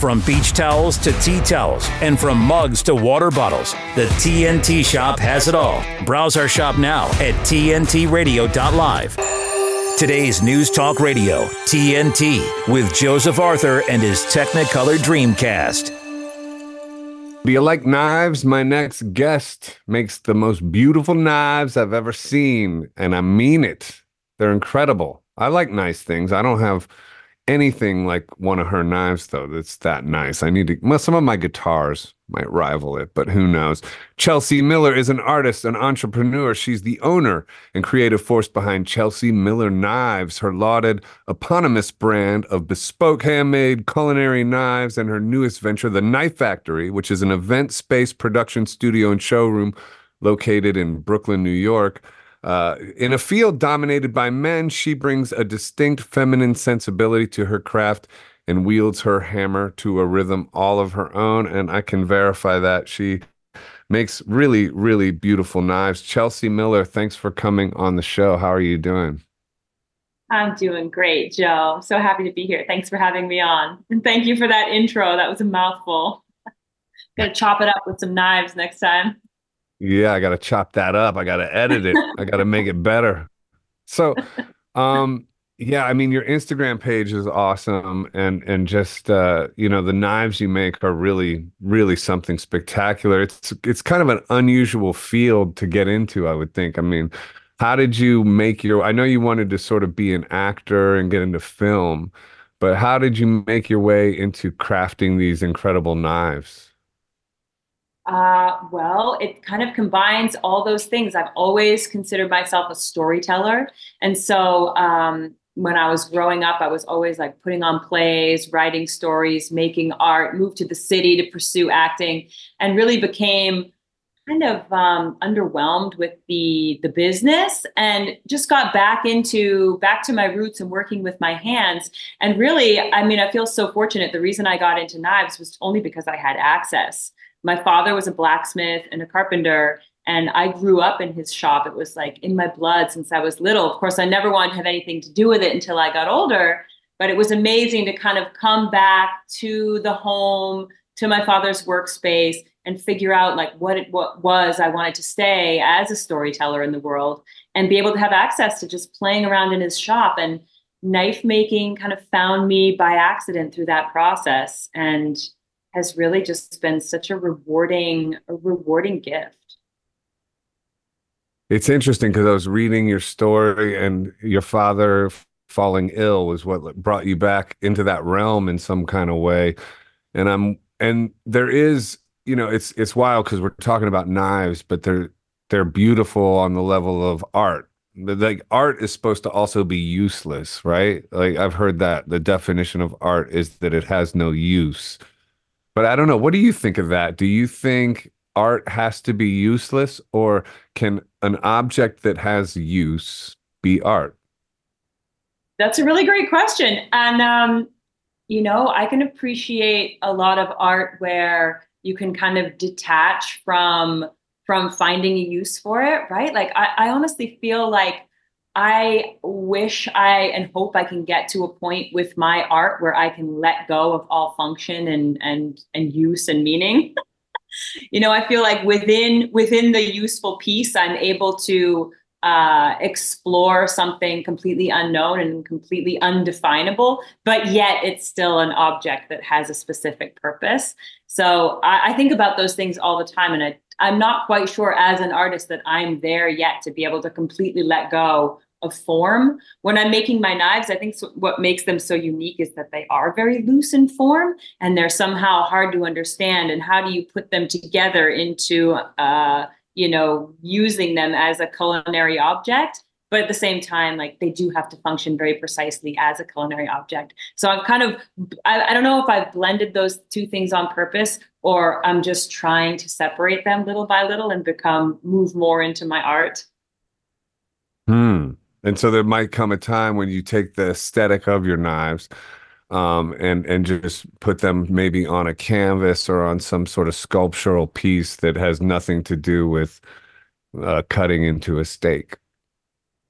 From beach towels to tea towels, and from mugs to water bottles, the TNT shop has it all. Browse our shop now at TNTRadio.live. Today's News Talk Radio, TNT, with Joseph Arthur and his Technicolor Dreamcast. Do you like knives? My next guest makes the most beautiful knives I've ever seen, and I mean it. They're incredible. I like nice things. I don't have anything like one of her knives though that's that nice. I need to well, some of my guitars might rival it, but who knows. Chelsea Miller is an artist, an entrepreneur. She's the owner and creative force behind Chelsea Miller Knives, her lauded eponymous brand of bespoke handmade culinary knives, and her newest venture, the Knife Factory, which is an event space production studio and showroom located in Brooklyn, New York. Uh, in a field dominated by men, she brings a distinct feminine sensibility to her craft and wields her hammer to a rhythm all of her own. And I can verify that she makes really, really beautiful knives. Chelsea Miller, thanks for coming on the show. How are you doing? I'm doing great, Joe. So happy to be here. Thanks for having me on. And thank you for that intro. That was a mouthful. Gonna chop it up with some knives next time. Yeah, I got to chop that up. I got to edit it. I got to make it better. So, um, yeah, I mean, your Instagram page is awesome, and and just uh, you know the knives you make are really really something spectacular. It's it's kind of an unusual field to get into, I would think. I mean, how did you make your? I know you wanted to sort of be an actor and get into film, but how did you make your way into crafting these incredible knives? Uh, well, it kind of combines all those things. I've always considered myself a storyteller. And so um, when I was growing up, I was always like putting on plays, writing stories, making art, moved to the city to pursue acting, and really became kind of um, underwhelmed with the the business and just got back into back to my roots and working with my hands and really i mean i feel so fortunate the reason i got into knives was only because i had access my father was a blacksmith and a carpenter and I grew up in his shop. It was like in my blood since I was little. Of course, I never wanted to have anything to do with it until I got older, but it was amazing to kind of come back to the home, to my father's workspace and figure out like what it what was I wanted to stay as a storyteller in the world and be able to have access to just playing around in his shop and knife making kind of found me by accident through that process and has really just been such a rewarding a rewarding gift. It's interesting because i was reading your story and your father falling ill was what brought you back into that realm in some kind of way. And i'm and there is you know it's it's wild because we're talking about knives but they're they're beautiful on the level of art. Like art is supposed to also be useless right? Like i've heard that the definition of art is that it has no use but I don't know. What do you think of that? Do you think art has to be useless, or can an object that has use be art? That's a really great question. And, um, you know, I can appreciate a lot of art where you can kind of detach from from finding a use for it right like I, I honestly feel like I wish I and hope I can get to a point with my art where I can let go of all function and and and use and meaning. you know, I feel like within within the useful piece, I'm able to uh, explore something completely unknown and completely undefinable, but yet it's still an object that has a specific purpose. So I, I think about those things all the time, and I I'm not quite sure as an artist that I'm there yet to be able to completely let go of form. When I'm making my knives, I think so, what makes them so unique is that they are very loose in form and they're somehow hard to understand. And how do you put them together into, uh, you know, using them as a culinary object? But at the same time, like they do have to function very precisely as a culinary object. So I'm kind of, I, I don't know if I've blended those two things on purpose or I'm just trying to separate them little by little and become, move more into my art. Hmm. And so there might come a time when you take the aesthetic of your knives um, and and just put them maybe on a canvas or on some sort of sculptural piece that has nothing to do with uh, cutting into a steak.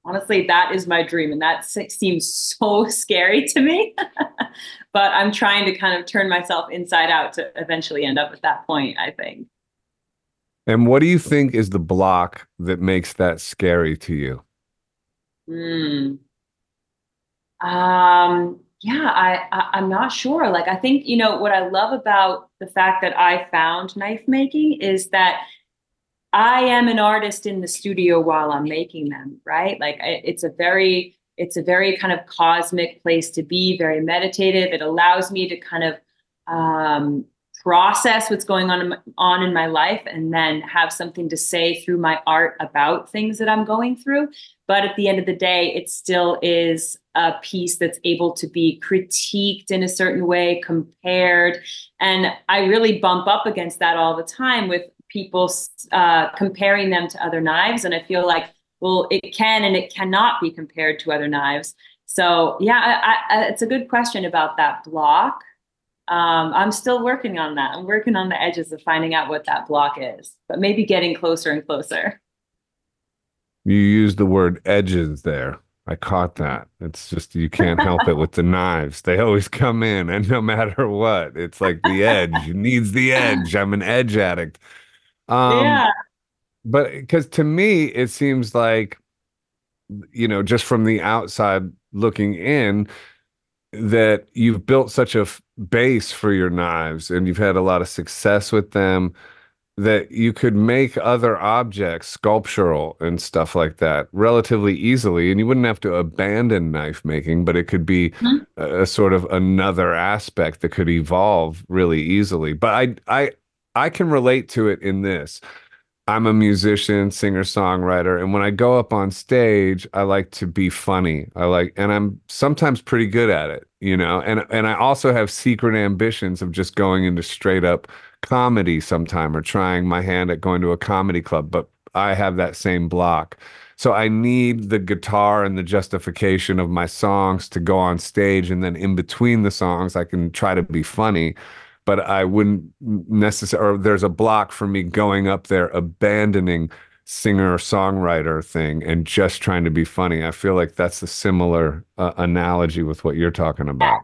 Honestly, that is my dream. And that seems so scary to me. but I'm trying to kind of turn myself inside out to eventually end up at that point, I think. And what do you think is the block that makes that scary to you? Hmm. Um, yeah, I, I am not sure. Like I think, you know, what I love about the fact that I found knife making is that I am an artist in the studio while I'm making them, right? Like it's a very it's a very kind of cosmic place to be, very meditative. It allows me to kind of um, process what's going on in, my, on in my life and then have something to say through my art about things that I'm going through. But at the end of the day, it still is a piece that's able to be critiqued in a certain way, compared. And I really bump up against that all the time with people uh, comparing them to other knives. And I feel like, well, it can and it cannot be compared to other knives. So, yeah, I, I, it's a good question about that block um, I'm still working on that. I'm working on the edges of finding out what that block is, but maybe getting closer and closer. You use the word edges there. I caught that. It's just you can't help it with the knives. They always come in, and no matter what, it's like the edge needs the edge. I'm an edge addict. Um, yeah. But because to me, it seems like, you know, just from the outside looking in, that you've built such a f- base for your knives and you've had a lot of success with them that you could make other objects sculptural and stuff like that relatively easily and you wouldn't have to abandon knife making but it could be mm-hmm. a, a, sort of another aspect that could evolve really easily but i i i can relate to it in this I'm a musician, singer, songwriter, and when I go up on stage, I like to be funny. I like, and I'm sometimes pretty good at it, you know. And and I also have secret ambitions of just going into straight up comedy sometime or trying my hand at going to a comedy club. But I have that same block, so I need the guitar and the justification of my songs to go on stage, and then in between the songs, I can try to be funny but I wouldn't necessarily, or there's a block for me going up there, abandoning singer songwriter thing and just trying to be funny. I feel like that's a similar uh, analogy with what you're talking about.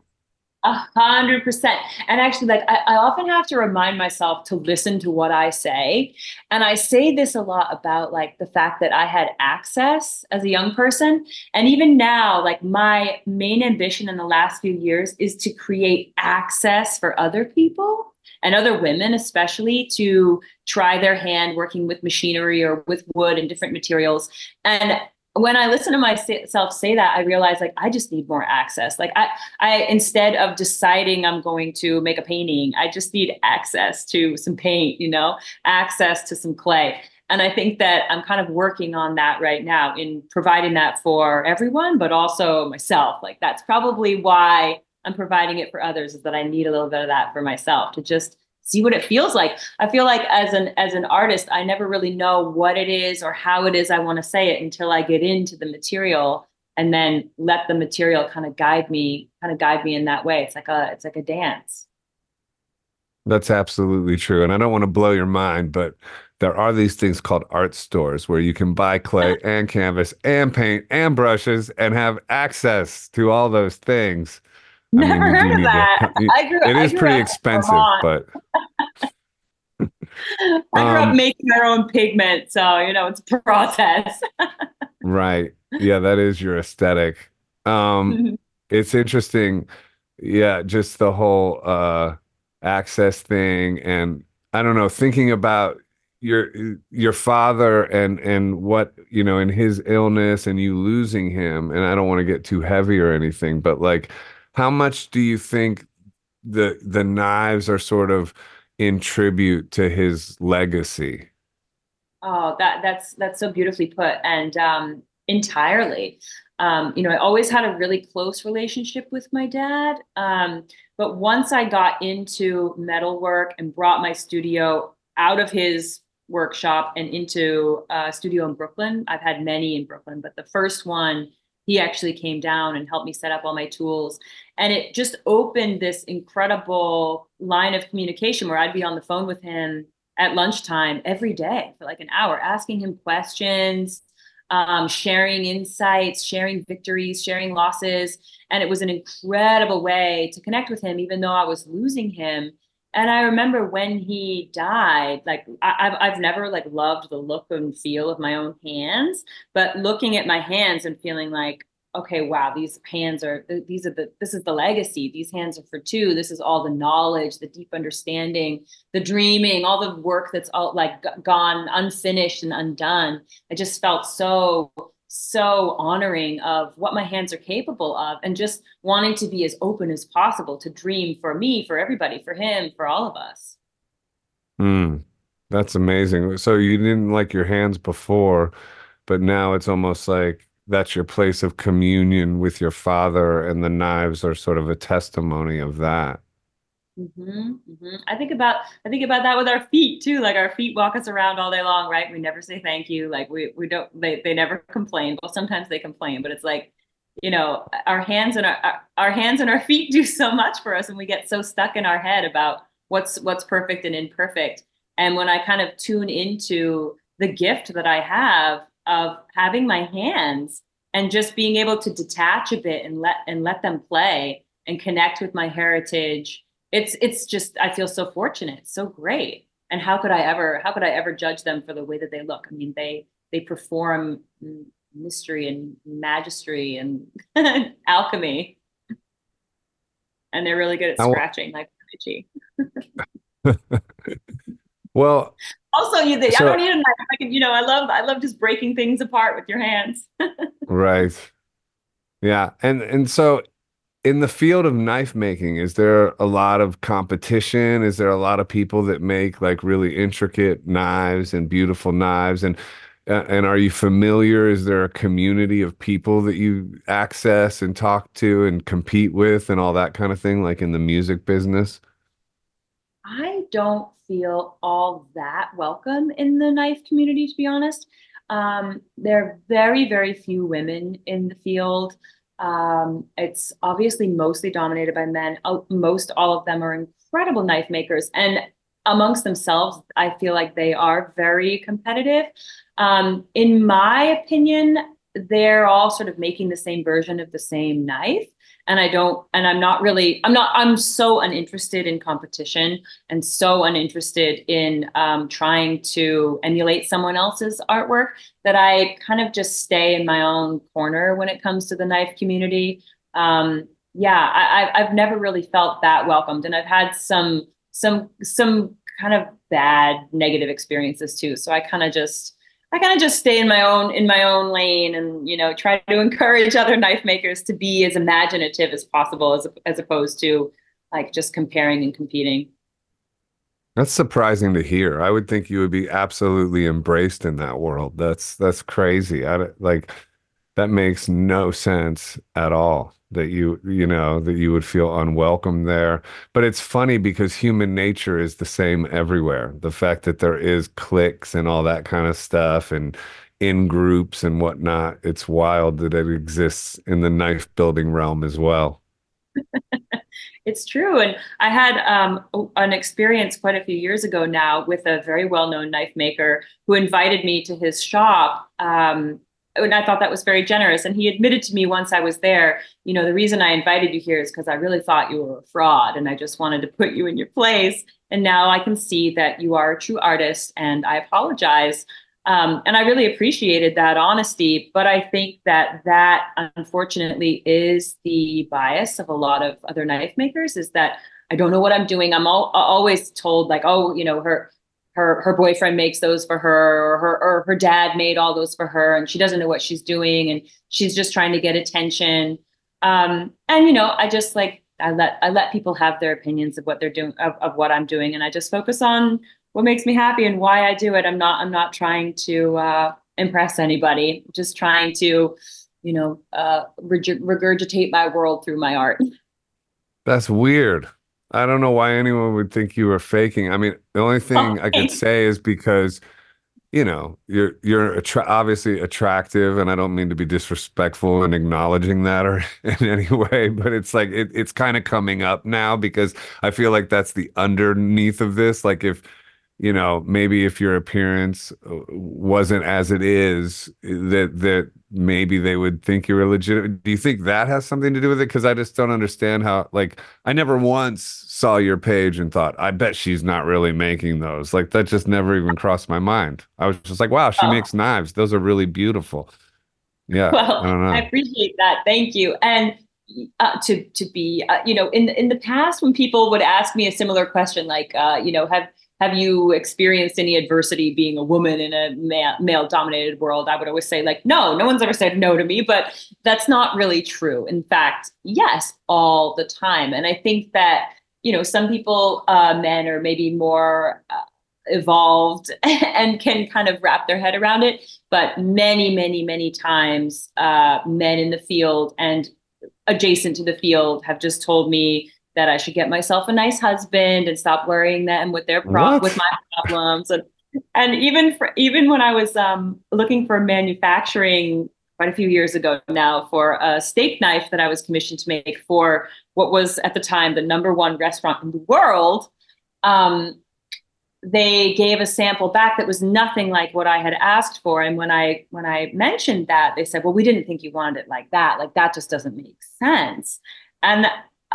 A hundred percent. And actually, like I, I, often have to remind myself to listen to what I say. And I say this a lot about like the fact that I had access as a young person. And even now, like my main ambition in the last few years is to create access for other people and other women, especially to try their hand working with machinery or with wood and different materials. And when I listen to myself say that, I realize like I just need more access. Like I, I instead of deciding I'm going to make a painting, I just need access to some paint, you know, access to some clay. And I think that I'm kind of working on that right now in providing that for everyone, but also myself. Like that's probably why I'm providing it for others is that I need a little bit of that for myself to just see what it feels like. I feel like as an as an artist, I never really know what it is or how it is I want to say it until I get into the material and then let the material kind of guide me, kind of guide me in that way. It's like a it's like a dance. That's absolutely true. And I don't want to blow your mind, but there are these things called art stores where you can buy clay and canvas and paint and brushes and have access to all those things. Never I mean, heard of that. To, you, I grew, it is pretty expensive, but I grew um, up making our own pigment, so you know it's a process. right. Yeah, that is your aesthetic. Um, it's interesting. Yeah, just the whole uh access thing and I don't know, thinking about your your father and and what you know in his illness and you losing him and I don't want to get too heavy or anything but like how much do you think the the knives are sort of in tribute to his legacy? Oh, that that's that's so beautifully put, and um, entirely. Um, you know, I always had a really close relationship with my dad. Um, but once I got into metalwork and brought my studio out of his workshop and into a studio in Brooklyn, I've had many in Brooklyn, but the first one he actually came down and helped me set up all my tools. And it just opened this incredible line of communication where I'd be on the phone with him at lunchtime every day for like an hour, asking him questions, um, sharing insights, sharing victories, sharing losses. And it was an incredible way to connect with him, even though I was losing him. And I remember when he died, like I, have I've never like loved the look and feel of my own hands, but looking at my hands and feeling like, okay, wow, these hands are these are the this is the legacy. These hands are for two. This is all the knowledge, the deep understanding, the dreaming, all the work that's all like gone unfinished and undone. I just felt so so honoring of what my hands are capable of and just wanting to be as open as possible to dream for me, for everybody, for him, for all of us. Hmm. That's amazing. So you didn't like your hands before, but now it's almost like that's your place of communion with your father and the knives are sort of a testimony of that. Mm-hmm, mm-hmm. i think about i think about that with our feet too. Like our feet walk us around all day long right? We never say thank you. Like we we don't they, they never complain. Well sometimes they complain but it's like you know our hands and our, our our hands and our feet do so much for us and we get so stuck in our head about what's what's perfect and imperfect. And when i kind of tune into the gift that i have of having my hands and just being able to detach a bit and let and let them play and connect with my heritage. It's it's just i feel so fortunate so great. And how could i ever how could i ever judge them for the way that they look? I mean they they perform mystery and magistry and alchemy. And they're really good at scratching like well also you think so, I don't need a knife. I can, you know, I love I love just breaking things apart with your hands. right. Yeah. And and so in the field of knife making, is there a lot of competition? Is there a lot of people that make like really intricate knives and beautiful knives? And uh, and are you familiar? Is there a community of people that you access and talk to and compete with and all that kind of thing, like in the music business? I don't feel all that welcome in the knife community, to be honest. Um, there are very, very few women in the field. Um, it's obviously mostly dominated by men. Most all of them are incredible knife makers. And amongst themselves, I feel like they are very competitive. Um, in my opinion, they're all sort of making the same version of the same knife and i don't and i'm not really i'm not i'm so uninterested in competition and so uninterested in um, trying to emulate someone else's artwork that i kind of just stay in my own corner when it comes to the knife community. Um, yeah I, i've never really felt that welcomed. And i've had some some some kind of bad negative experiences too. So i kind of just I kind of just stay in my own in my own lane and you know try to encourage other knife makers to be as imaginative as possible as as opposed to like just comparing and competing. That's surprising to hear. I would think you would be absolutely embraced in that world. That's that's crazy. I like that makes no sense at all that you you know that you would feel unwelcome there. But it's funny because human nature is the same everywhere. The fact that there is cliques and all that kind of stuff and in groups and whatnot it's wild that it exists in the knife building realm as well. It's true. And i had um, an experience quite a few years ago now with a very well-known knife maker who invited me to his shop um, and I thought that was very generous. And he admitted to me once I was there, you know, the reason I invited you here is because I really thought you were a fraud and I just wanted to put you in your place. And now I can see that you are a true artist and I apologize. Um, and I really appreciated that honesty. But I think that that unfortunately is the bias of a lot of other knife makers is that I don't know what I'm doing. I'm always told like, oh, you know, her her her boyfriend makes those for her or her or her dad made all those for her and she doesn't know what she's doing and she's just trying to get attention. Um, and you know i just like i let i let people have their opinions of what they're doing of, of what i'm doing and i just focus on what makes me happy and why i do it. I'm not i'm not trying to uh, impress anybody I'm just trying to you know uh, regurgitate my world through my art. That's weird I don't know why anyone would think you were faking. I mean, the only oh, thing oh, I could say is because you know you're you're attra- obviously attractive, and I don't mean to be disrespectful in acknowledging that or in any way, but it's like it, it's kind of coming up now because I feel like that's the underneath of this. Like if you know, maybe if your appearance uh, wasn't as it is, that that maybe they would think you were legitimate. Do you think that has something to do with it? Because I just don't understand how. Like, I never once saw your page and thought, I bet she's not really making those. Like, that just never even crossed my mind. I was just like, wow, she oh. makes knives. Those are really beautiful. Yeah. Well, I, I appreciate that. Thank you. And uh, to to be uh, you know in in the past when people would ask me a similar question like uh, you know have have you experienced any adversity being a woman in a male dominated world? I would always say like no no one's ever said no to me but that's not really true. In fact yes all the time. And i think that you know some people uh, men are maybe more uh, evolved and can kind of wrap their head around it but many many many times uh, men in the field and adjacent to the field have just told me that I should get myself a nice husband and stop worrying them with their pro- with my problems and and even for, even when I was um, looking for manufacturing quite a few years ago now for a steak knife that I was commissioned to make for what was at the time the number one restaurant in the world. Um, they gave a sample back that was nothing like what I had asked for. And when I when I mentioned that, they said, "Well, we didn't think you wanted it like that. Like that just doesn't make sense." And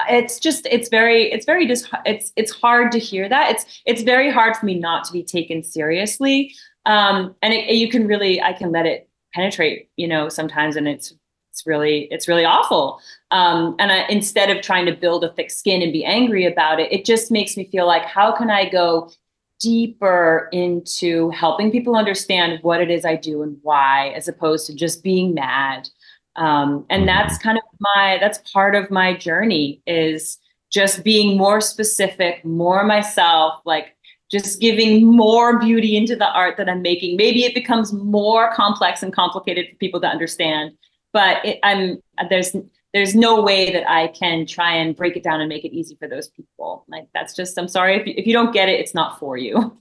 it's just it's very it's very dis- it's it's hard to hear that. It's it's very hard for me not to be taken seriously. Um, and it, you can really I can let it penetrate, you know, sometimes, and it's it's really it's really awful. Um, and I, instead of trying to build a thick skin and be angry about it, it just makes me feel like how can I go deeper into helping people understand what it is I do and why, as opposed to just being mad. Um, and mm-hmm. that's kind of my that's part of my journey is just being more specific, more myself, like just giving more beauty into the art that I'm making. Maybe it becomes more complex and complicated for people to understand, but it, I'm there's there's no way that I can try and break it down and make it easy for those people. Like that's just I'm sorry if you, if you don't get it, it's not for you.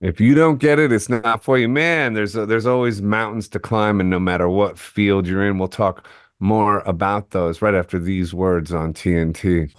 If you don't get it, it's not for you, man. There's a, there's always mountains to climb, and no matter what field you're in, we'll talk more about those right after these words on TNT.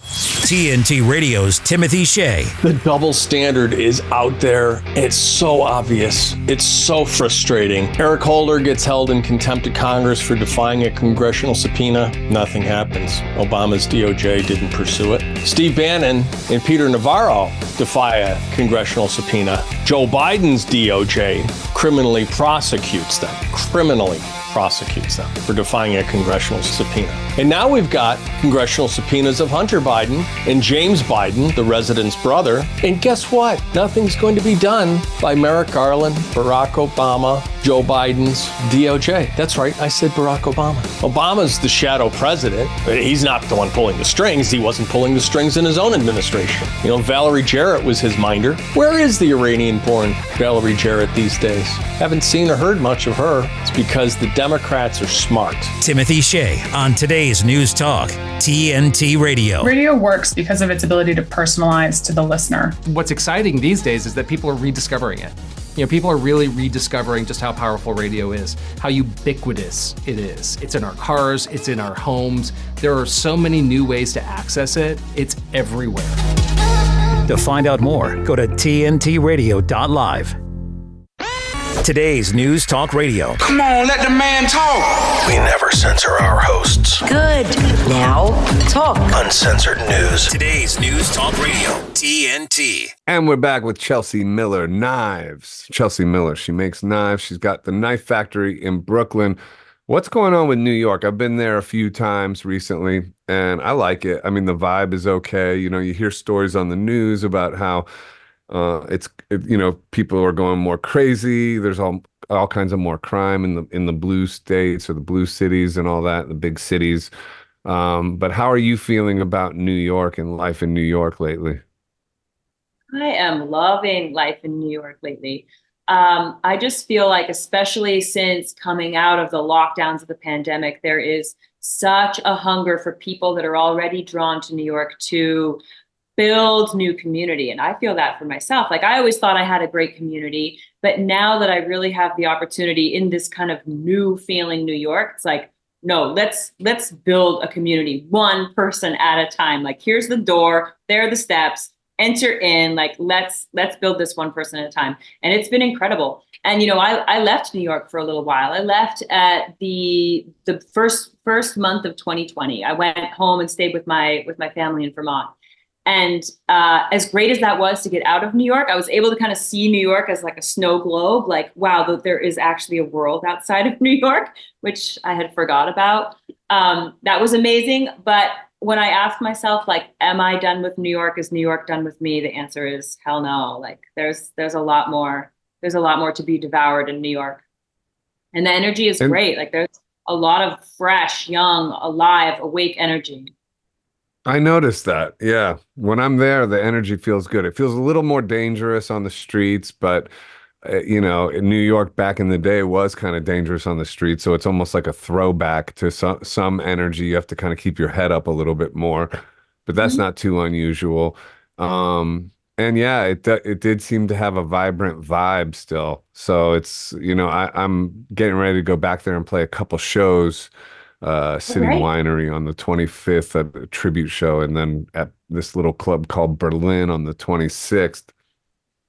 TNT Radio's Timothy Shea. The double standard is out there. It's so obvious. It's so frustrating. Eric Holder gets held in contempt of Congress for defying a congressional subpoena. Nothing happens. Obama's DOJ didn't pursue it. Steve Bannon and Peter Navarro defy a congressional subpoena. Joe Biden's DOJ criminally prosecutes them. Criminally prosecutes them for defying a congressional subpoena. And now we've got congressional subpoenas of Hunter Biden and James Biden, the resident's brother. And guess what? Nothing's going to be done by Merrick Garland, Barack Obama, Joe Biden's DOJ. That's right, I said Barack Obama. Obama's the shadow president, he's not the one pulling the strings. He wasn't pulling the strings in his own administration. You know, Valerie Jarrett was his minder. Where is the Iranian born Valerie Jarrett these days? Haven't seen or heard much of her. It's because the Democrats are smart. Timothy Shea on today's News Talk, TNT Radio. Radio works because of its ability to personalize to the listener. What's exciting these days is that people are rediscovering it. You know, people are really rediscovering just how powerful radio is, how ubiquitous it is. It's in our cars, it's in our homes. There are so many new ways to access it, it's everywhere. To find out more, go to tntradio.live. Today's News Talk Radio. Come on, let the man talk. We never censor our hosts. Good. Now, talk. Uncensored news. Today's News Talk Radio, TNT. And we're back with Chelsea Miller Knives. Chelsea Miller, she makes knives. She's got the knife factory in Brooklyn. What's going on with New York? I've been there a few times recently and I like it. I mean, the vibe is okay. You know, you hear stories on the news about how uh, it's it, you know people are going more crazy. There's all all kinds of more crime in the in the blue states or the blue cities and all that, the big cities. Um, but how are you feeling about New York and life in New York lately? I am loving life in New York lately. Um, I just feel like, especially since coming out of the lockdowns of the pandemic, there is such a hunger for people that are already drawn to New York to build new community. And I feel that for myself. Like I always thought I had a great community, but now that I really have the opportunity in this kind of new feeling New York, it's like, no, let's let's build a community one person at a time. Like here's the door, there are the steps. enter in like let's let's build this one person at a time and it's been incredible and you know i i left new york for a little while i left at the the first first month of 2020 i went home and stayed with my with my family in vermont and uh, as great as that was to get out of New York, I was able to kind of see New York as like a snow globe. Like, wow, there is actually a world outside of New York, which I had forgot about. Um, that was amazing. But when I ask myself, like, am I done with New York? Is New York done with me? The answer is hell no. Like, there's there's a lot more. There's a lot more to be devoured in New York, and the energy is and- great. Like, there's a lot of fresh, young, alive, awake energy. I noticed that. Yeah. When I'm there, the energy feels good. It feels a little more dangerous on the streets, but uh, you know, in New York back in the day was kind of dangerous on the street, so it's almost like a throwback to some some energy. You have to kind of keep your head up a little bit more, but that's mm-hmm. not too unusual. Um, and yeah, it it did seem to have a vibrant vibe still. So it's you know, I, I'm getting ready to go back there and play a couple shows uh, City right. Winery on the 25th at a tribute show, and then at this little club called Berlin on the 26th.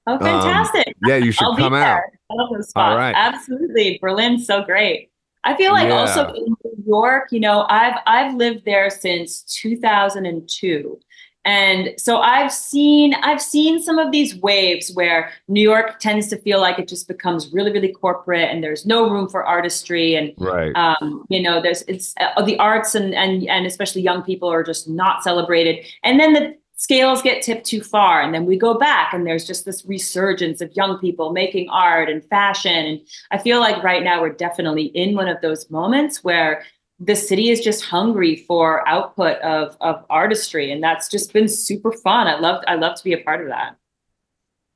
Oh, fantastic! Um, yeah, you should I'll come out. All right, absolutely. Berlin's so great. I feel like yeah. also in New York, you know, I've I've lived there since 2002. And so I've seen I've seen some of these waves where New York tends to feel like it just becomes really really corporate and there's no room for artistry and right. um, you know there's it's uh, the arts and and and especially young people are just not celebrated and then the scales get tipped too far and then we go back and there's just this resurgence of young people making art and fashion and I feel like right now we're definitely in one of those moments where the city is just hungry for output of of artistry and that's just been super fun. I love i love to be a part of that.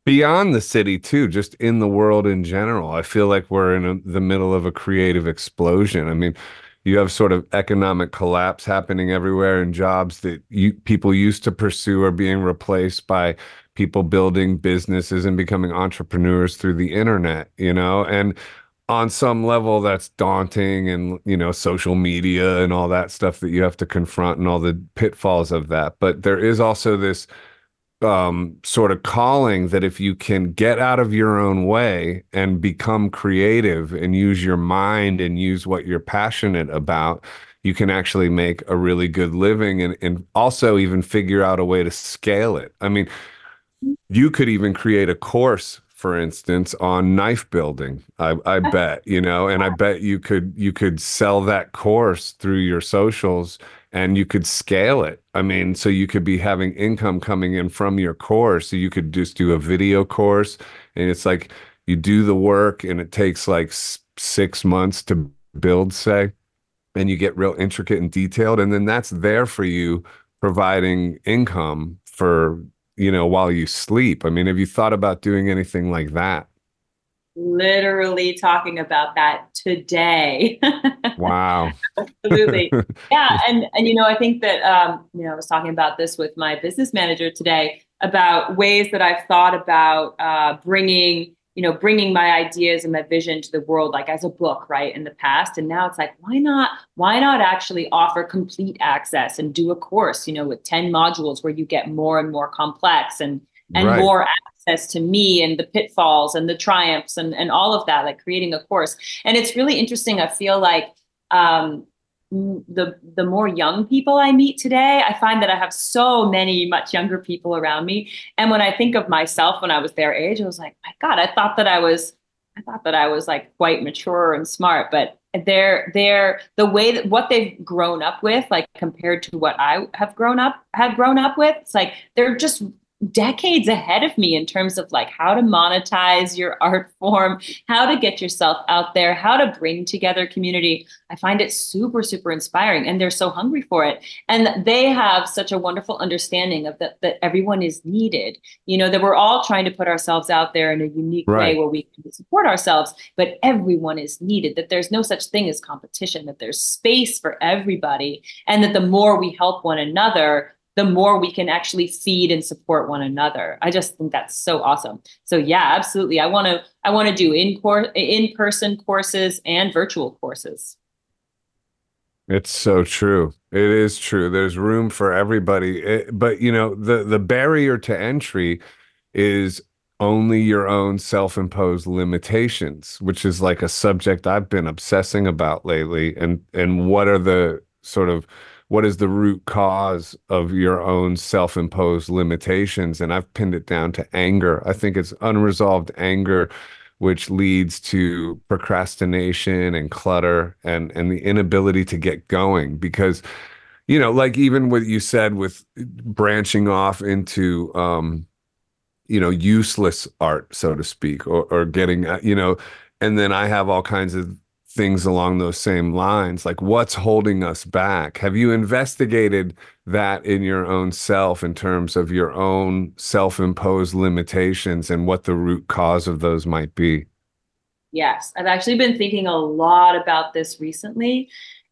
Beyond the city too just in the world in general i feel like we're in a, the middle of a creative explosion. I mean you have sort of economic collapse happening everywhere and jobs that you people used to pursue are being replaced by people building businesses and becoming entrepreneurs through the internet you know? And on some level that's daunting and you know social media and all that stuff that you have to confront and all the pitfalls of that. But there is also this um, sort of calling that if you can get out of your own way and become creative and use your mind and use what you're passionate about you can actually make a really good living and, and also even figure out a way to scale it. I mean you could even create a course for instance, on knife building. I, I bet, you know, and I bet you could you could sell that course through your socials and you could scale it. I mean, so you could be having income coming in from your course. So you could just do a video course and it's like you do the work and it takes like six months to build, say, and you get real intricate and detailed. And then that's there for you providing income for you know, while you sleep. I mean, have you thought about doing anything like that? Literally talking about that today. wow. Absolutely. Yeah. And, and, you know, I think that, um, you know, I was talking about this with my business manager today about ways that I've thought about uh, bringing you know bringing my ideas and my vision to the world like as a book right in the past and now it's like why not why not actually offer complete access and do a course you know with 10 modules where you get more and more complex and and right. more access to me and the pitfalls and the triumphs and and all of that like creating a course and it's really interesting i feel like um the the more young people I meet today, I find that I have so many much younger people around me. And when I think of myself when I was their age, I was like, my God, I thought that I was I thought that I was like quite mature and smart, but they're they're the way that what they've grown up with, like compared to what I have grown up have grown up with, it's like they're just decades ahead of me in terms of like how to monetize your art form, how to get yourself out there, how to bring together community. I find it super, super inspiring and they're so hungry for it. And they have such a wonderful understanding of that, that everyone is needed. You know, that we're all trying to put ourselves out there in a unique right. way where we can support ourselves, but everyone is needed, that there's no such thing as competition, that there's space for everybody. And that the more we help one another, the more we can actually feed and support one another. I just think that's so awesome. So yeah, absolutely. I want to I want to do in course in person courses and virtual courses. It's so true. It is true. There's room for everybody. It, but you know, the the barrier to entry is only your own self-imposed limitations, which is like a subject I've been obsessing about lately. And and what are the sort of what is the root cause of your own self-imposed limitations? And I've pinned it down to anger. I think it's unresolved anger which leads to procrastination and clutter and and the inability to get going because you know like even what you said with branching off into um you know useless art so to speak or or getting uh, you know and then i have all kinds of things along those same lines like what's holding us back have you investigated that in your own self in terms of your own self-imposed limitations and what the root cause of those might be yes i've actually been thinking a lot about this recently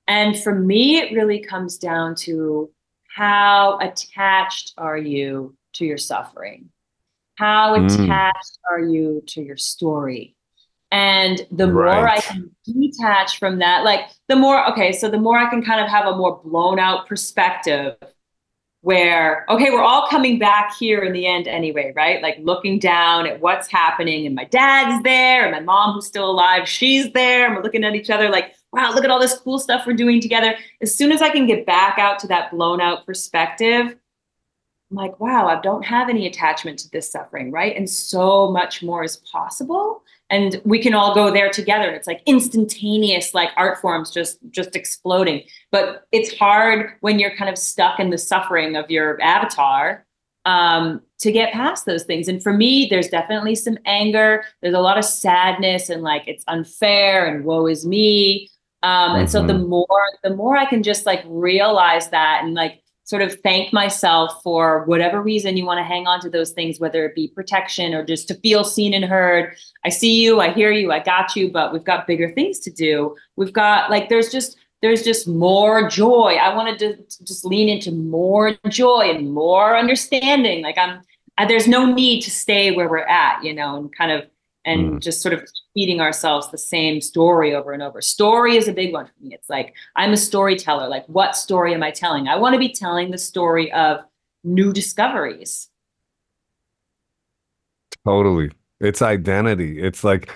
and for me it really comes down to how attached are you to your suffering how mm. attached mm. are you to your story and the right. more I can detach from that, like the more, okay, so the more I can kind of have a more blown out perspective where, okay, we're all coming back here in the end anyway, right? Like looking down at what's happening, and my dad's there, and my mom, who's still alive, she's there, and we're looking at each other like, wow, look at all this cool stuff we're doing together. As soon as I can get back out to that blown out perspective, I'm like, wow, I don't have any attachment to this suffering, right? And so much more is possible and we can all go there together it's like instantaneous like art forms just just exploding but it's hard when you're kind of stuck in the suffering of your avatar um, to get past those things and for me there's definitely some anger there's a lot of sadness and like it's unfair and woe is me um, mm-hmm. and so the mm-hmm. more the more i can just like realize that and like sort of thank myself for whatever reason you want to hang on to those things, whether it be protection or just to feel seen and heard. I see you, I hear you, I got you, but we've got bigger things to do. We've got like, there's just, there's just more joy. I wanted to, just lean into more joy and more understanding. Like I'm, I, there's no need to stay where we're at, you know, and kind of and mm. just sort of feeding ourselves the same story over and over. Story is a big one for me. It's like I'm a storyteller. Like, what story am I telling? I want to be telling the story of new discoveries. Totally. It's identity. It's like,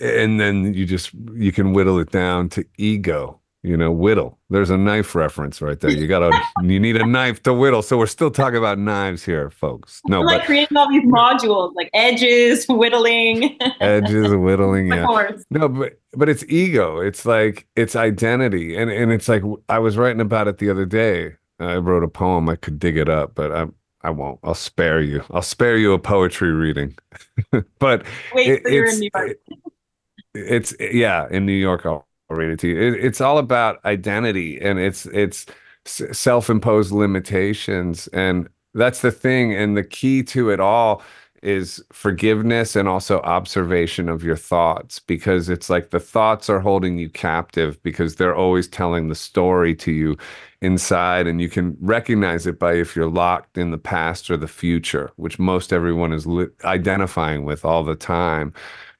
and then you just, you can whittle it down to ego you know, whittle. There's a knife reference right there. You gotta, you need a knife to whittle. So we're still talking about knives here, folks. No, like creating all these modules, like edges, whittling, edges, whittling. Yeah. No, but but it's ego. It's like it's identity, and and it's like I was writing about it the other day. I wrote a poem. I could dig it up, but I I won't. I'll spare you. I'll spare you a poetry reading. but wait, it, so you're in New York. It, it's yeah, in New York. I'll reality. It, to you. it's all about identity and it's it's self-imposed limitations and that's the thing and the key to it all is forgiveness and also observation of your thoughts because it's like the thoughts are holding you captive because they're always telling the story to you inside and you can recognize it by if you're locked in the past or the future which most everyone is li- identifying with all the time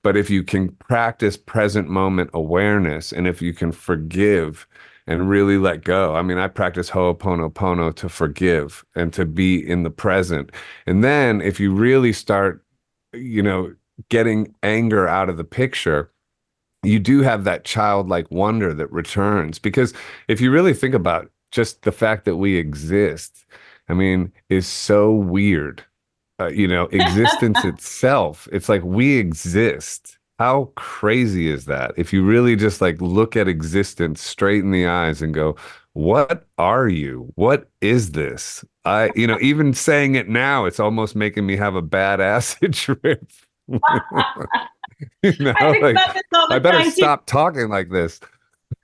but if you can practice present moment awareness and if you can forgive and really let go. I mean, I practice Ho'oponopono to forgive and to be in the present. And then if you really start, you know, getting anger out of the picture, you do have that childlike wonder that returns. Because if you really think about just the fact that we exist, I mean, is so weird uh, you know, existence itself. It's like we exist. How crazy is that? If you really just like look at existence straight in the eyes and go, what are you? What is this? I, you know, even saying it now, it's almost making me have a bad acid trip. you know, I, like, I better stop too. talking like this.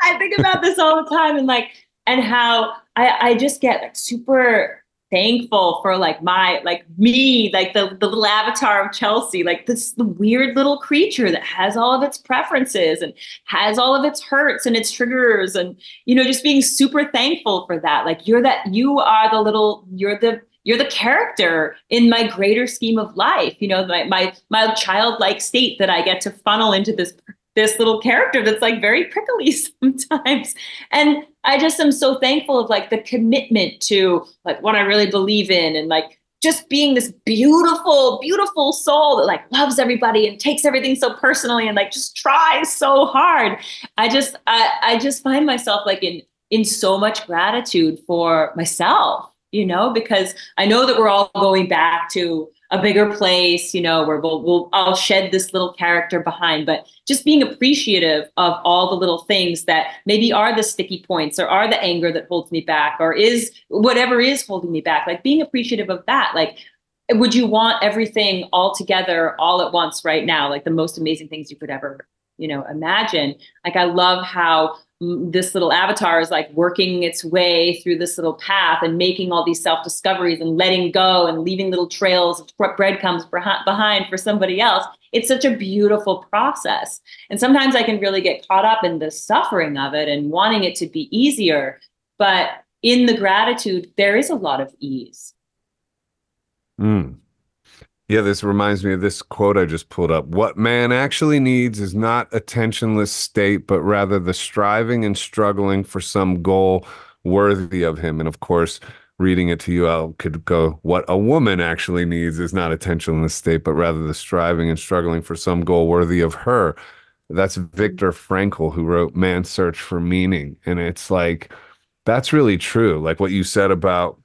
I think about this all the time and like, and how I, I just get like super thankful for like my like me like the, the little avatar of chelsea like this the weird little creature that has all of its preferences and has all of its hurts and its triggers and you know just being super thankful for that. Like you're that you are the little you're the you're the character in my greater scheme of life you know my my, my childlike state that i get to funnel into this this little character that's like very prickly sometimes. And I just am so thankful of like the commitment to like what I really believe in and like just being this beautiful, beautiful soul that like loves everybody and takes everything so personally and like just tries so hard. I just I, I just find myself like in in so much gratitude for myself, you know, because I know that we're all going back to a bigger place, you know, where we'll, we'll I'll shed this little character behind, but just being appreciative of all the little things that maybe are the sticky points or are the anger that holds me back or is whatever is holding me back, like being appreciative of that. Like, would you want everything all together all at once right now? Like the most amazing things you could ever, you know, imagine. Like I love how this little avatar is like working its way through this little path and making all these self discoveries and letting go and leaving little trails of breadcrumbs behind for somebody else. It's such a beautiful process. And sometimes I can really get caught up in the suffering of it and wanting it to be easier. But in the gratitude, there is a lot of ease. Mm. Yeah, this reminds me of this quote I just pulled up. What man actually needs is not a tensionless state, but rather the striving and struggling for some goal worthy of him. And of course, reading it to you, I could go, what a woman actually needs is not a tensionless state, but rather the striving and struggling for some goal worthy of her. That's Viktor Frankl, who wrote Man's Search for Meaning. And it's like, that's really true. Like what you said about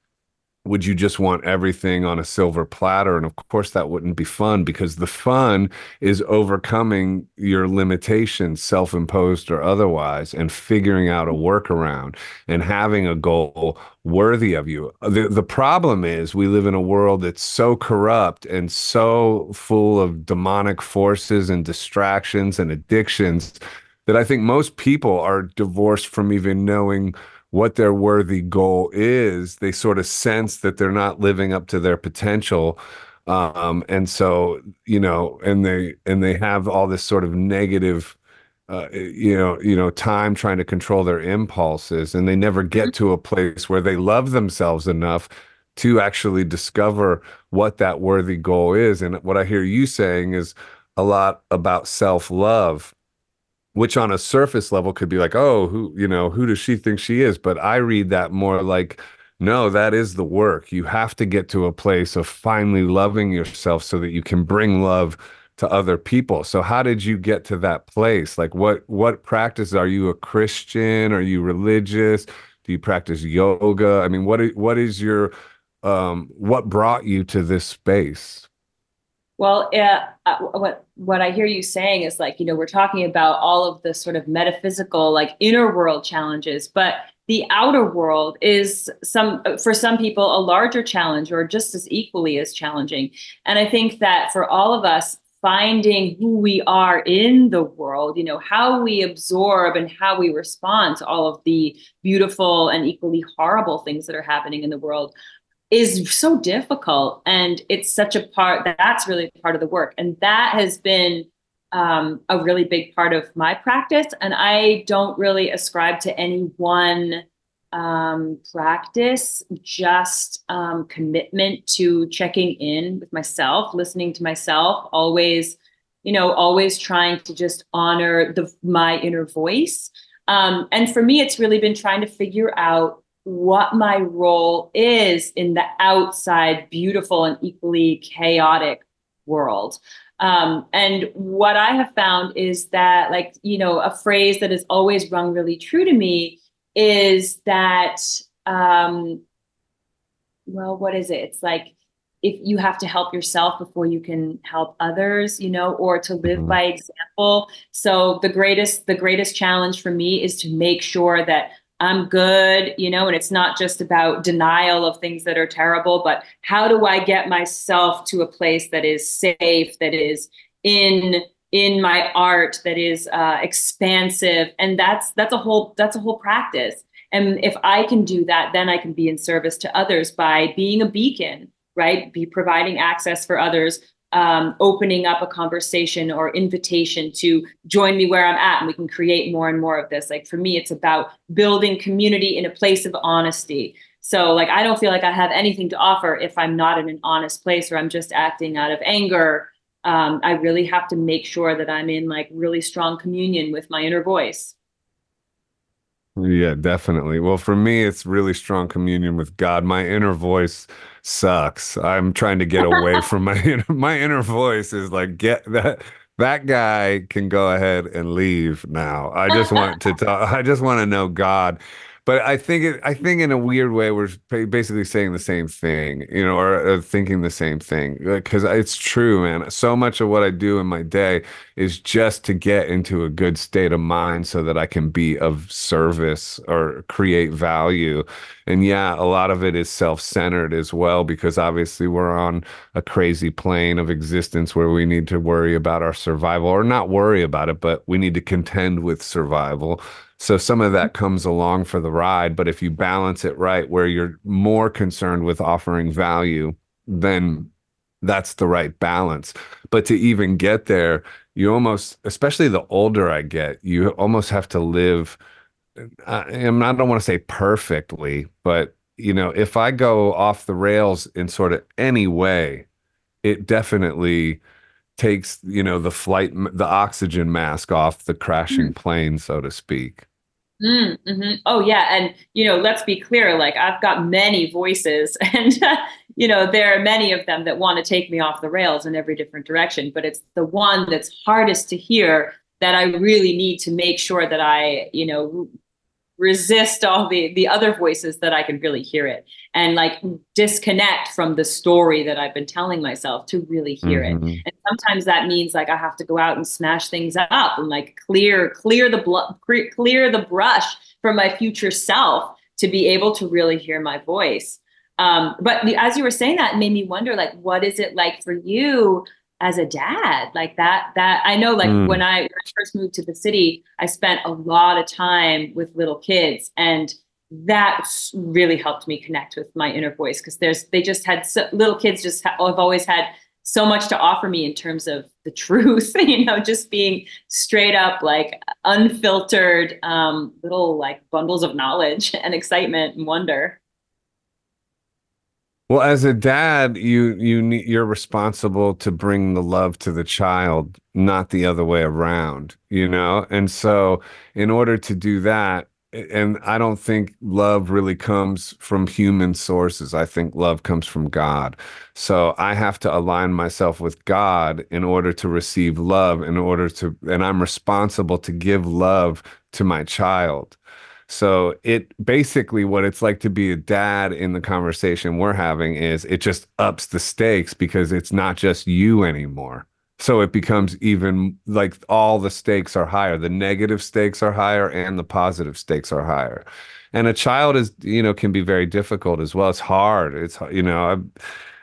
would you just want everything on a silver platter? And of course that wouldn't be fun because the fun is overcoming your limitations self-imposed or otherwise and figuring out a workaround and having a goal worthy of you. Uh, the, the problem is we live in a world that's so corrupt and so full of demonic forces and distractions and addictions that i think most people are divorced from even knowing what their worthy goal is, they sort of sense that they're not living up to their potential. Um, and so, you know, and they and they have all this sort of negative uh, you know, you know, time trying to control their impulses, and they never get mm-hmm. to a place where they love themselves enough to actually discover what that worthy goal is. And what I hear you saying is a lot about self love which on a surface level could be like, oh, who, you know, who does she think she is? But I read that more like, no, that is the work. You have to get to a place of finally loving yourself so that you can bring love to other people. So how did you get to that place? Like what what practice are you a Christian? Are you religious? Do you practice yoga? I mean, what what is your um what brought you to this space? Well, uh, what what I hear you saying is like you know we're talking about all of the sort of metaphysical like inner world challenges, but the outer world is some for some people a larger challenge or just as equally as challenging. And I think that for all of us, finding who we are in the world, you know, how we absorb and how we respond to all of the beautiful and equally horrible things that are happening in the world is so difficult and it's such a part that's really part of the work. And that has been um, a really big part of my practice and i don't really ascribe to any one um, practice just um, commitment to checking in with myself listening to myself always you know always trying to just honor the my inner voice. Um, and for me it's really been trying to figure out what my role is in the outside, beautiful and equally chaotic world. Um, and what I have found is that, like, you know, a phrase that has always rung really true to me is that, um, well, what is it? It's like, if you have to help yourself before you can help others you know or to live mm-hmm. by example so the greatest the greatest challenge for me is to make sure that I'm good, you know, and it's not just about denial of things that are terrible, but how do I get myself to a place that is safe, that is in in my art, that is uh, expansive, and that's that's a whole that's a whole practice. And if I can do that, then I can be in service to others by being a beacon, right? Be providing access for others um, opening up a conversation or invitation to join me where I'm at, and we can create more and more of this. Like for me, it's about building community in a place of honesty. So, like, I don't feel like I have anything to offer if I'm not in an honest place or I'm just acting out of anger um, I really have to make sure that I'm in like really strong communion with my inner voice. Yeah, definitely. Well, for me, it's really strong communion with God. My inner voice sucks. I'm trying to get away from my inner, my inner voice is like get that that guy can go ahead and leave now. I just want to talk. I just want to know God but I think it, I think in a weird way we're basically saying the same thing, you know, or, or thinking the same thing because it's true, man. So much of what I do in my day is just to get into a good state of mind so that I can be of service or create value. And yeah, a lot of it is self-centered as well because obviously we're on a crazy plane of existence where we need to worry about our survival or not worry about it, but we need to contend with survival so some of that comes along for the ride. But if you balance it right, where you're more concerned with offering value, then that's the right balance. But to even get there, you almost, especially the older I get, you almost have to live. I, I don't want to say perfectly, but you know, if I go off the rails in sort of any way, it definitely takes you know the flight the oxygen mask off the crashing mm. plane so to speak Mm, hmm Oh yeah, and you know, let's be clear. Like I've got many voices, and you know, there are many of them that want to take me off the rails in every different direction. But it's the one that's hardest to hear that I really need to make sure that I, you know, resist all the the other voices that I can really hear it and like disconnect from the story that I've been telling myself to really hear mm-hmm. it. And sometimes that means like I have to go out and smash things up and like clear clear the blood clear the brush from my future self to be able to really hear my voice. Um, but the, as you were saying that, made me wonder like what is it like for you as a dad like that that i know like mm. when, I, when i first moved to the city i spent a lot of time with little kids and that really helped me connect with my inner voice because there's they just had so, little kids just have always had so much to offer me in terms of the truth you know just being straight up like unfiltered um, little like bundles of knowledge and excitement and wonder well, as a dad, you you you're responsible to bring the love to the child, not the other way around, you know? And so in order to do that, and I don't think love really comes from human sources. I think love comes from God. So I have to align myself with God in order to receive love, in order to, and I'm responsible to give love to my child. So it basically what it's like to be a dad in the conversation we're having is it just ups the stakes because it's not just you anymore. So it becomes even like all the stakes are higher. The negative stakes are higher and the positive stakes are higher. And a child is, you know, can be very difficult as well. It's hard. It's, you know, I'm,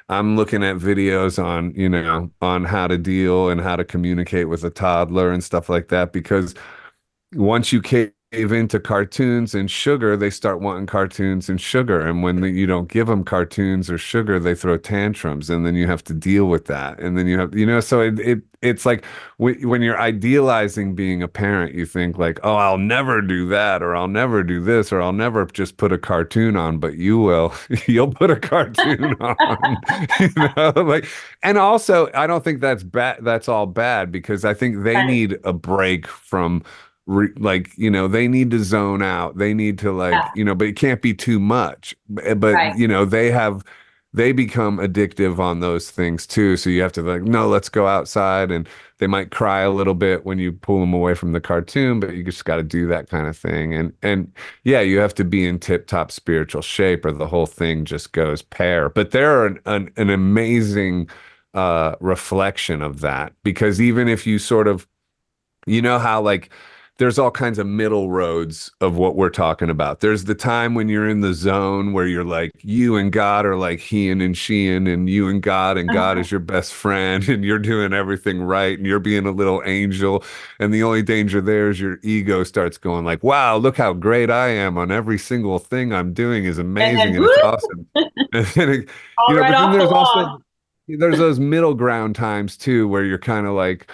I'm looking at videos on, you know, on how to deal and how to communicate with a toddler and stuff like that because once you into cartoons and sugar, they start wanting cartoons and sugar. And when you don't give them cartoons or sugar, they throw tantrums, and then you have to deal with that. And then you have, you know, so it, it it's like when you're idealizing being a parent, you think like, oh, I'll never do that, or I'll never do this, or I'll never just put a cartoon on. But you will, you'll put a cartoon on, you know, like. And also, I don't think that's bad. That's all bad because I think they need a break from re, like you know they need to zone out. They need to like yeah. you know but it can't be too much. But right. you know they have they become addictive on those things too. So you have to like no let's go outside and they might cry a little bit when you pull them away from the cartoon but you just got to do that kind of thing. And and yeah you have to be in tip top spiritual shape or the whole thing just goes pear. But they're an, an, an amazing uh reflection of that because even if you sort of you know how like there's all kinds of middle roads of what we're talking about. There's the time when you're in the zone where you're like, you and God are like he and sheehan, and you and God, and God uh-huh. is your best friend, and you're doing everything right, and you're being a little angel. And the only danger there is your ego starts going like, wow, look how great I am on every single thing I'm doing is amazing and, and it's awesome. and then it, you know, right but then there's the also there's those middle ground times too where you're kind of like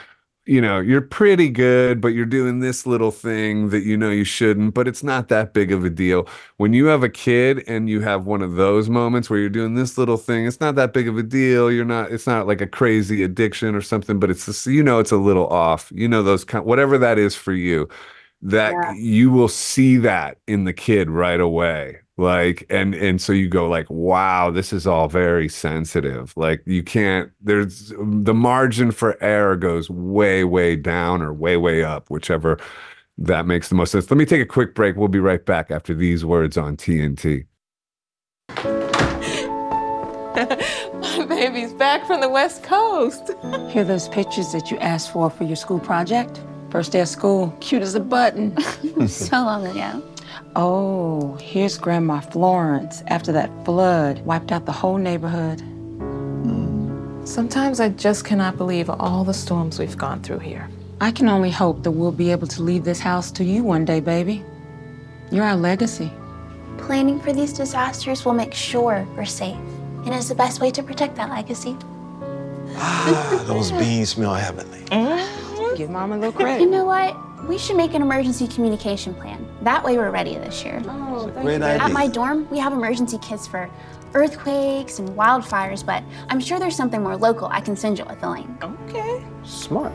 you know, you're pretty good, but you're doing this little thing that you know you shouldn't, but it's not that big of a deal. When you have a kid and you have one of those moments where you're doing this little thing, it's not that big of a deal. You're not, it's not like a crazy addiction or something, but it's just, you know, it's a little off. You know, those kind, whatever that is for you, that Yeah. you will see that in the kid right away like and and so you go like wow this is all very sensitive like you can't there's the margin for error goes way way down or way way up whichever that makes the most sense let me take a quick break we'll be right back after these words on tnt My baby's back from the West Coast. Here those pictures that you asked for for your school project? First day of school, cute as a button. so long ago. Oh, here's Grandma Florence after that flood wiped out the whole neighborhood. Sometimes I just cannot believe all the storms we've gone through here. I can only hope that we'll be able to leave this house to you one day, baby. You're our legacy. Planning for these disasters will make sure we're safe. And is the best way to protect that legacy. Ah, those beans smell heavenly. Give Mom a little credit. You know what? We should make an emergency communication plan. That way we're ready this year. Oh, thank Great you. idea. At my dorm, we have emergency kits for earthquakes and wildfires, but I'm sure there's something more local I can send you with the link. Okay. Smart.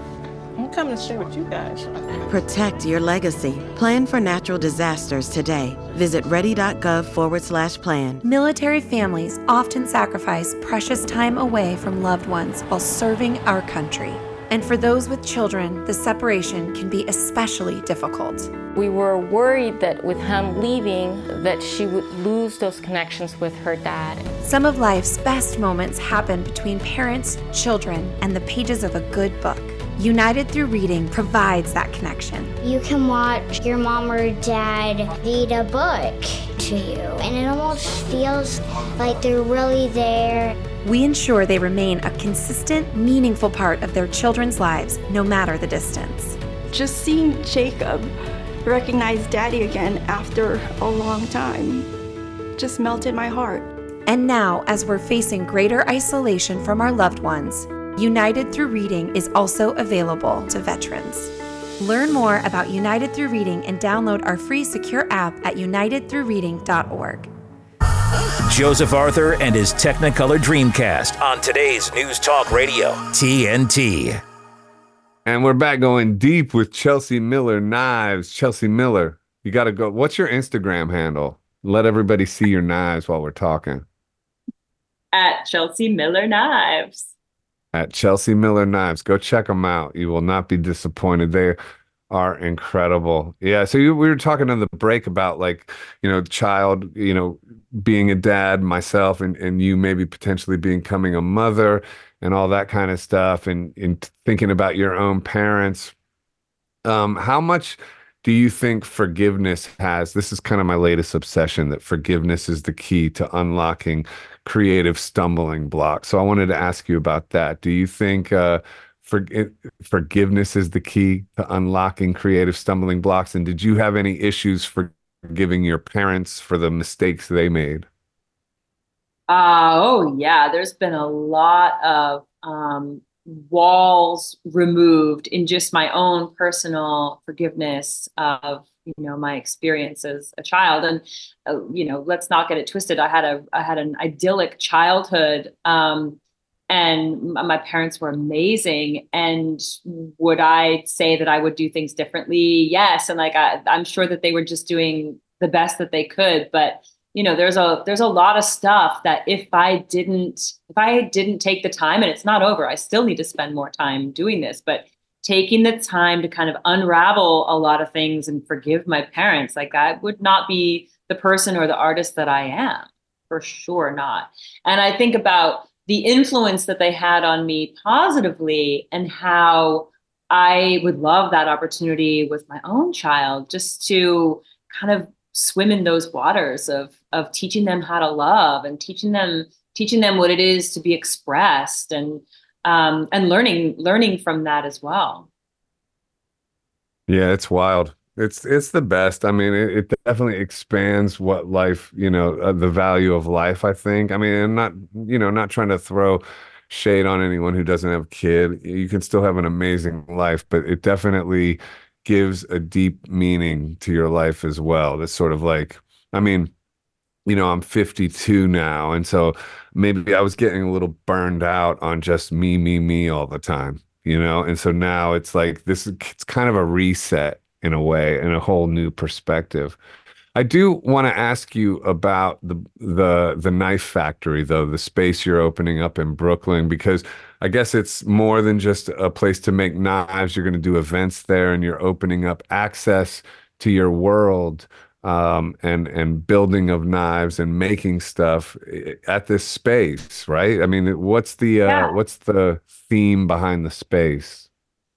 I'm coming to share with you guys. Protect your legacy. Plan for natural disasters today. Visit ready.gov forward slash plan. Military families often sacrifice precious time away from loved ones while serving our country. And for those with children, the separation can be especially difficult. We were worried that with him leaving that she would lose those connections with her dad. Some of life's best moments happen between parents, children, and the pages of a good book. United Through Reading provides that connection. You can watch your mom or dad read a book to you, and it almost feels like they're really there. We ensure they remain a consistent, meaningful part of their children's lives, no matter the distance. Just seeing Jacob recognize daddy again after a long time just melted my heart. And now, as we're facing greater isolation from our loved ones, United Through Reading is also available to veterans. Learn more about United Through Reading and download our free secure app at unitedthroughreading.org. Joseph Arthur and his Technicolor Dreamcast on today's News Talk Radio, TNT. and we're back going deep with chelsea miller knives chelsea miller you got to go what's your instagram handle let everybody see your knives while we're talking At Chelsea Miller Knives. At Chelsea Miller Knives. Go check them out. You will not be disappointed. They are incredible. Yeah. So you, we were talking on the break about like, you know, child, you know, being a dad, myself, and and you maybe potentially becoming a mother and all that kind of stuff, and and thinking about your own parents. Um, how much do you think forgiveness has? This is kind of my latest obsession that forgiveness is the key to unlocking creative stumbling blocks. So I wanted to ask you about that. Do you think uh, for, forgiveness is the key to unlocking creative stumbling blocks? And did you have any issues forgiving your parents for the mistakes they made? Uh, oh, yeah. There's been a lot of um, walls removed in just my own personal forgiveness of you know my experience as a child. And uh, you know let's not get it twisted. I had a i had an idyllic childhood um and my parents were amazing. And would i say that i would do things differently? Yes. And like I, i'm sure that they were just doing the best that they could. But you know there's a there's a lot of stuff that if i didn't if i didn't take the time and it's not over i still need to spend more time doing this. But taking the time to kind of unravel a lot of things and forgive my parents. Like i would not be the person or the artist that i am for sure not. And i think about the influence that they had on me positively and how i would love that opportunity with my own child just to kind of swim in those waters of of teaching them how to love and teaching them teaching them what it is to be expressed and um, and learning learning from that as well. Yeah, it's wild. It's it's the best. I mean, it, it definitely expands what life, you know, uh, the value of life. I think. I mean, I'm not, you know, not trying to throw shade on anyone who doesn't have a kid. You can still have an amazing life, but it definitely gives a deep meaning to your life as well. That's sort of like, I mean, you know, I'm 52 now. And so maybe I was getting a little burned out on just me, me, me all the time, you know? And so now it's like this, it's kind of a reset in a way and a whole new perspective. I do want to ask you about the the the knife factory though, the space you're opening up in Brooklyn because I guess it's more than just a place to make knives. You're going to do events there and you're opening up access to your world um, and and building of knives and making stuff at this space, right? I mean, what's the uh, yeah. what's the theme behind the space?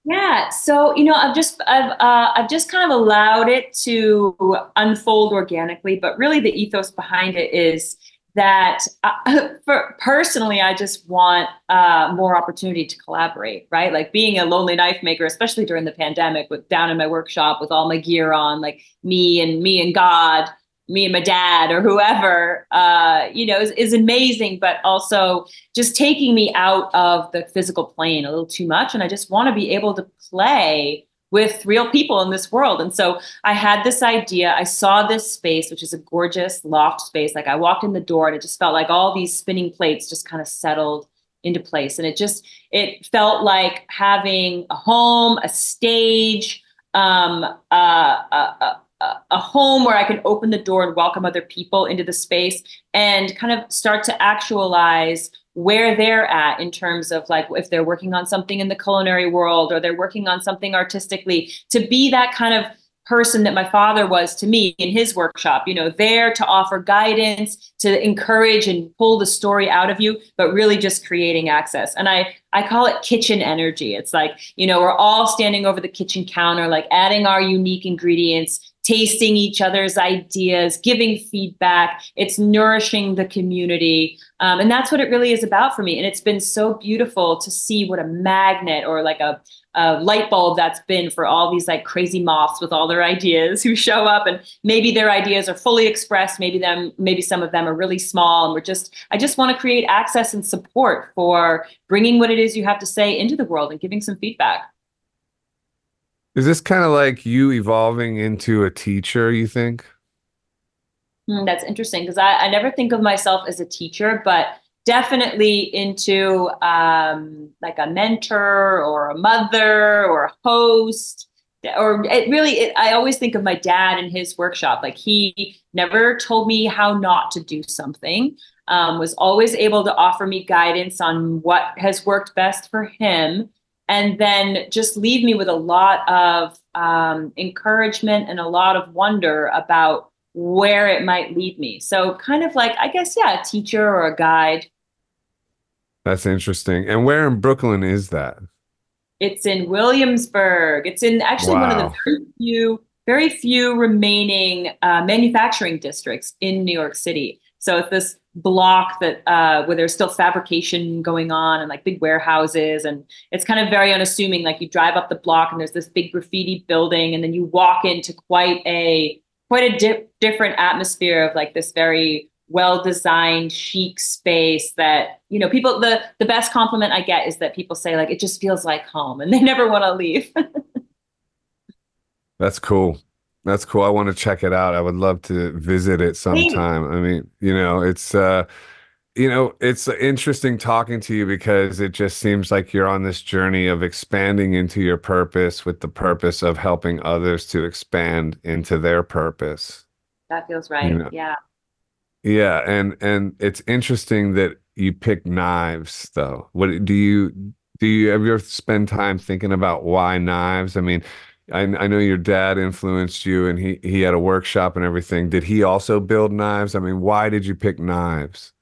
Yeah, so you know, I've just I've uh, I've just kind of allowed it to unfold organically, but really the ethos behind it is that uh, for personally, I just want uh, more opportunity to collaborate, right? Like being a lonely knife maker, especially during the pandemic, with down in my workshop with all my gear on, like me and me and God me and my dad or whoever, uh, you know, is, is amazing, but also just taking me out of the physical plane a little too much. And I just want to be able to play with real people in this world. And so I had this idea. I saw this space, which is a gorgeous loft space. Like I walked in the door and it just felt like all these spinning plates just kind of settled into place. And it just, it felt like having a home, a stage, um, a home where I can open the door and welcome other people into the space and kind of start to actualize where they're at in terms of like if they're working on something in the culinary world or they're working on something artistically to be that kind of person that my father was to me in his workshop you know there to offer guidance to encourage and pull the story out of you but really just creating access. And i i call it kitchen energy. It's like you know we're all standing over the kitchen counter like adding our unique ingredients tasting each other's ideas, giving feedback. It's nourishing the community. Um, and that's what it really is about for me. And it's been so beautiful to see what a magnet or like a, a light bulb that's been for all these like crazy moths with all their ideas who show up and maybe their ideas are fully expressed maybe them maybe some of them are really small and we're just i just want to create access and support for bringing what it is you have to say into the world and giving some feedback is this kind of like you evolving into a teacher, you think? Mm, that's interesting because I, I never think of myself as a teacher, but definitely into um, like a mentor or a mother or a host or it really it, i always think of my dad and his workshop like he never told me how not to do something um, was always able to offer me guidance on what has worked best for him and then just leave me with a lot of um, encouragement and a lot of wonder about where it might lead me. So, kind of like, I guess, yeah, a teacher or a guide. That's interesting. And where in Brooklyn is that? It's in Williamsburg. It's in actually wow. one of the very few, very few remaining uh, manufacturing districts in New York City. So it's this block that uh, where there's still fabrication going on and like big warehouses and it's kind of very unassuming. Like you drive up the block and there's this big graffiti building and then you walk into quite a quite a di- different atmosphere of like this very well designed chic space that you know people the the best compliment i get is that people say like it just feels like home and they never want to leave. That's cool that's cool. I want to check it out. I would love to visit it sometime. I mean, you know, it's uh you know, it's interesting talking to you because it just seems like you're on this journey of expanding into your purpose with the purpose of helping others to expand into their purpose. That feels right. You know? Yeah. Yeah, and and it's interesting that you pick knives though. What do you do you ever spend time thinking about why knives? I mean, I, I know your dad influenced you and he, he had a workshop and everything. Did he also build knives? I mean, why did you pick knives?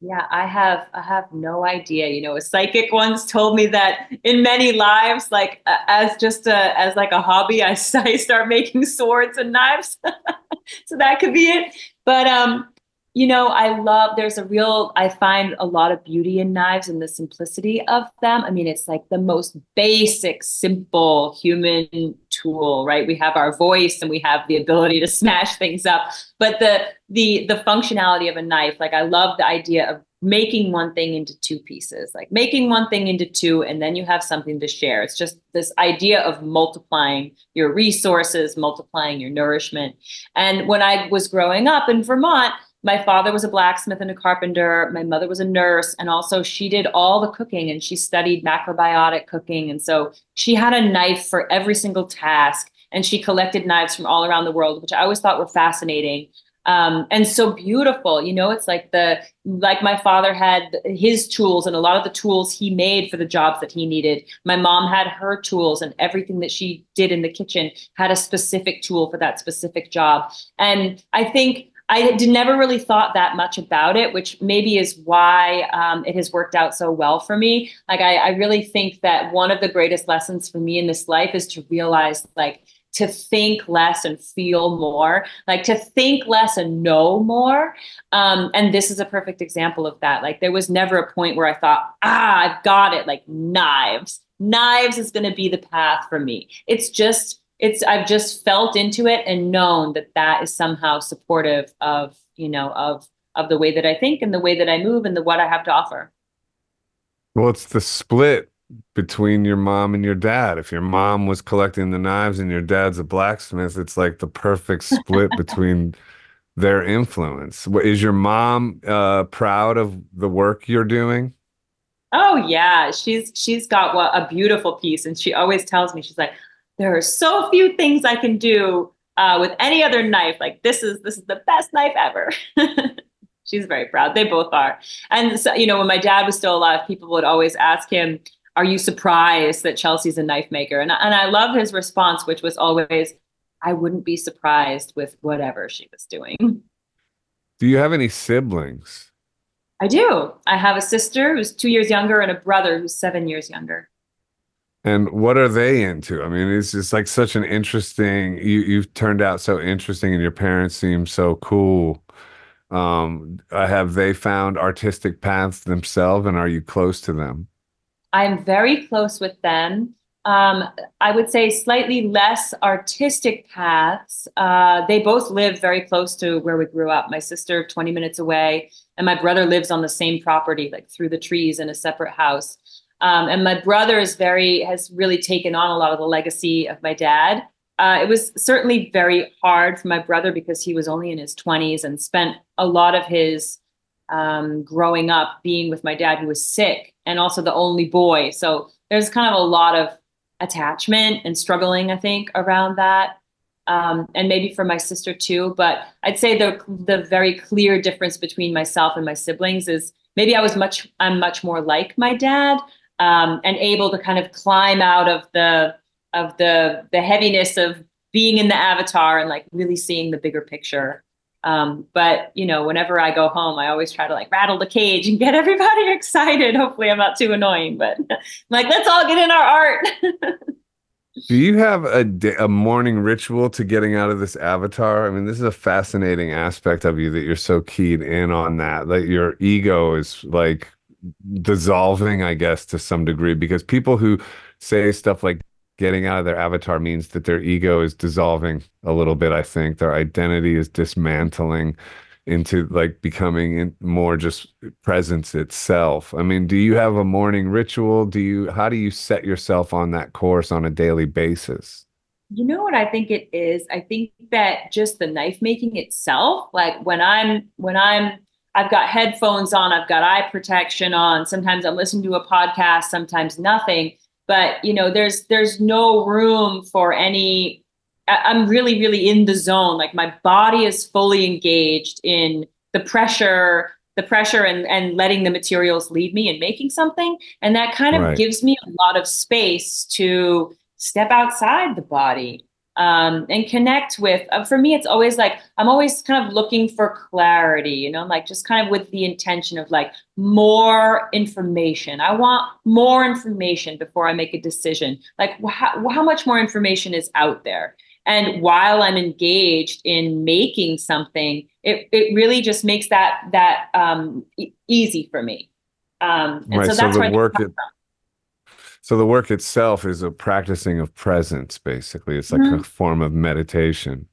Yeah, I have I have no idea. You know, a psychic once told me that in many lives, like uh, as just a as like a hobby, I, I start making swords and knives. so that could be it. But um, you know, I love, there's a real, I find a lot of beauty in knives and the simplicity of them. I mean, it's like the most basic, simple human tool, right? We have our voice and we have the ability to smash things up. But the the the functionality of a knife, like I love the idea of making one thing into two pieces, like making one thing into two, and then you have something to share. It's just this idea of multiplying your resources, multiplying your nourishment. And when I was growing up in Vermont, my father was a blacksmith and a carpenter. My mother was a nurse. And also, she did all the cooking and she studied macrobiotic cooking. And so, she had a knife for every single task. And she collected knives from all around the world, which I always thought were fascinating. Um, and so beautiful, you know, it's like the, like my father had his tools and a lot of the tools he made for the jobs that he needed. My mom had her tools and everything that she did in the kitchen had a specific tool for that specific job. And I think I did, never really thought that much about it, which maybe is why um, it has worked out so well for me. Like, I, I really think that one of the greatest lessons for me in this life is to realize, like, to think less and feel more, like to think less and know more. Um, and this is a perfect example of that. Like, there was never a point where I thought, ah, I've got it, like knives. Knives is going to be the path for me. It's just, it's i've just felt into it and known that that is somehow supportive of you know of of the way that i think and the way that i move and the what i have to offer. Well it's the split between your mom and your dad. If your mom was collecting the knives and your dad's a blacksmith it's like the perfect split between their influence. Is your mom uh, proud of the work you're doing? Oh yeah. She's she's got what a beautiful piece. And she always tells me she's like there are so few things I can do uh, with any other knife. Like this is this is the best knife ever. She's very proud. They both are. And so, you know, when my dad was still alive, people would always ask him, "Are you surprised that Chelsea's a knife maker?" And and I love his response, which was always, "I wouldn't be surprised with whatever she was doing." Do you have any siblings? I do. I have a sister who's two years younger and a brother who's seven years younger. And what are they into? I mean, it's just like such an interesting. You you've turned out so interesting, and your parents seem so cool. Um, have they found artistic paths themselves, and are you close to them? I'm very close with them. Um, I would say slightly less artistic paths. Uh, they both live very close to where we grew up. My sister, 20 minutes away, and my brother lives on the same property, like through the trees in a separate house. Um, and my brother is very has really taken on a lot of the legacy of my dad. Uh, it was certainly very hard for my brother because he was only in his 20s and spent a lot of his um, growing up being with my dad who was sick and also the only boy. So there's kind of a lot of attachment and struggling, I think, around that. Um, and maybe for my sister too. But I'd say the the very clear difference between myself and my siblings is maybe I was much I'm much more like my dad, um, and able to kind of climb out of the of the the heaviness of being in the avatar and like really seeing the bigger picture. Um, but you know, whenever I go home, I always try to like rattle the cage and get everybody excited. Hopefully, I'm not too annoying, but like let's all get in our art. Do you have a, a morning ritual to getting out of this avatar? I mean, this is a fascinating aspect of you that you're so keyed in on that. That your ego is like dissolving, I guess, to some degree, because people who say stuff like getting out of their avatar means that their ego is dissolving a little bit. I think their identity is dismantling into like becoming more just presence itself. I mean, do you have a morning ritual? Do you, how do you set yourself on that course on a daily basis? You know what I think it is? I think that just the knife making itself, like when I'm, when I'm I've got headphones on, I've got eye protection on. Sometimes I'm listening to a podcast, sometimes nothing. But you know, there's there's no room for any. I'm really, really in the zone. Like my body is fully engaged in the pressure, the pressure, and and letting the materials lead me and making something. And that kind of right. gives me a lot of space to step outside the body um, and connect with. Uh, for me, it's always like I'm always kind of looking for clarity, you know, like just kind of with the intention of like more information. I want more information before I make a decision. Like, how, how much more information is out there? And while I'm engaged in making something, it, it really just makes that that um, e- easy for me. Um, and right, so that's so where the work it, So the work itself is a practicing of presence, basically. It's like Mhm. a form of meditation.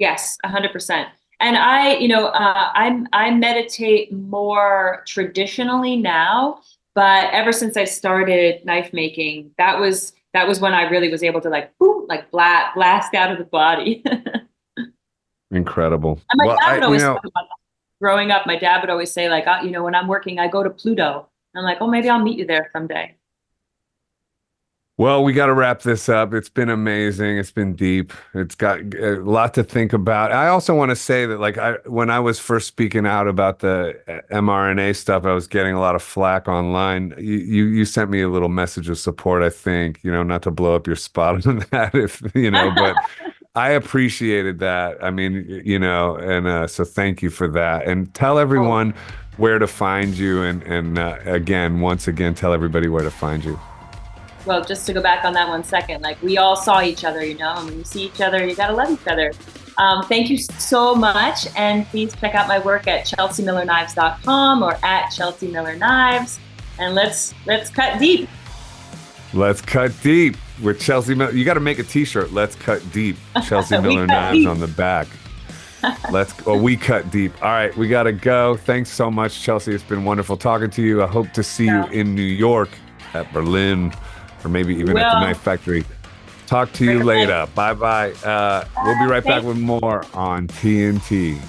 Yes, a hundred percent. And I, you know, uh, I I meditate more traditionally now, but ever since I started knife making, that was that was when I really was able to like boom, like blast blast out of the body. and Incredible. my well, dad I, would you always know, growing up. My dad would always say like, uh, you know, when I'm working, I go to Pluto. I'm like, oh, maybe I'll meet you there someday. Well, we got to wrap this up. It's been amazing. It's been deep. It's got a lot to think about. I also want to say that, like, I when I was first speaking out about the uh, mRNA stuff, I was getting a lot of flack online. You you, you sent me a little message of support. I think you know, not to blow up your spot on that, if you know, but I appreciated that. I mean, you know, and uh, so thank you for that. And tell everyone where to find you. And and uh, again, once again, tell everybody where to find you. Well, just to go back on that one second, like we all saw each other, you know, and when you see each other, you gotta love each other. Um, thank you so much, and please check out my work at chelseamillerknives.com or at Chelsea Miller Knives, and let's let's cut deep. Let's cut deep with Chelsea Miller. You got to make a T-shirt. Let's cut deep. Chelsea Miller knives deep. on the back. Let's. Oh, we cut deep. All right, we got to go. Thanks so much, Chelsea. It's been wonderful talking to you. I hope to see you in New York, at Berlin, or maybe even well, at the Knife Factory. Talk to you later. Bye bye. Uh, we'll be right back with more on TNT.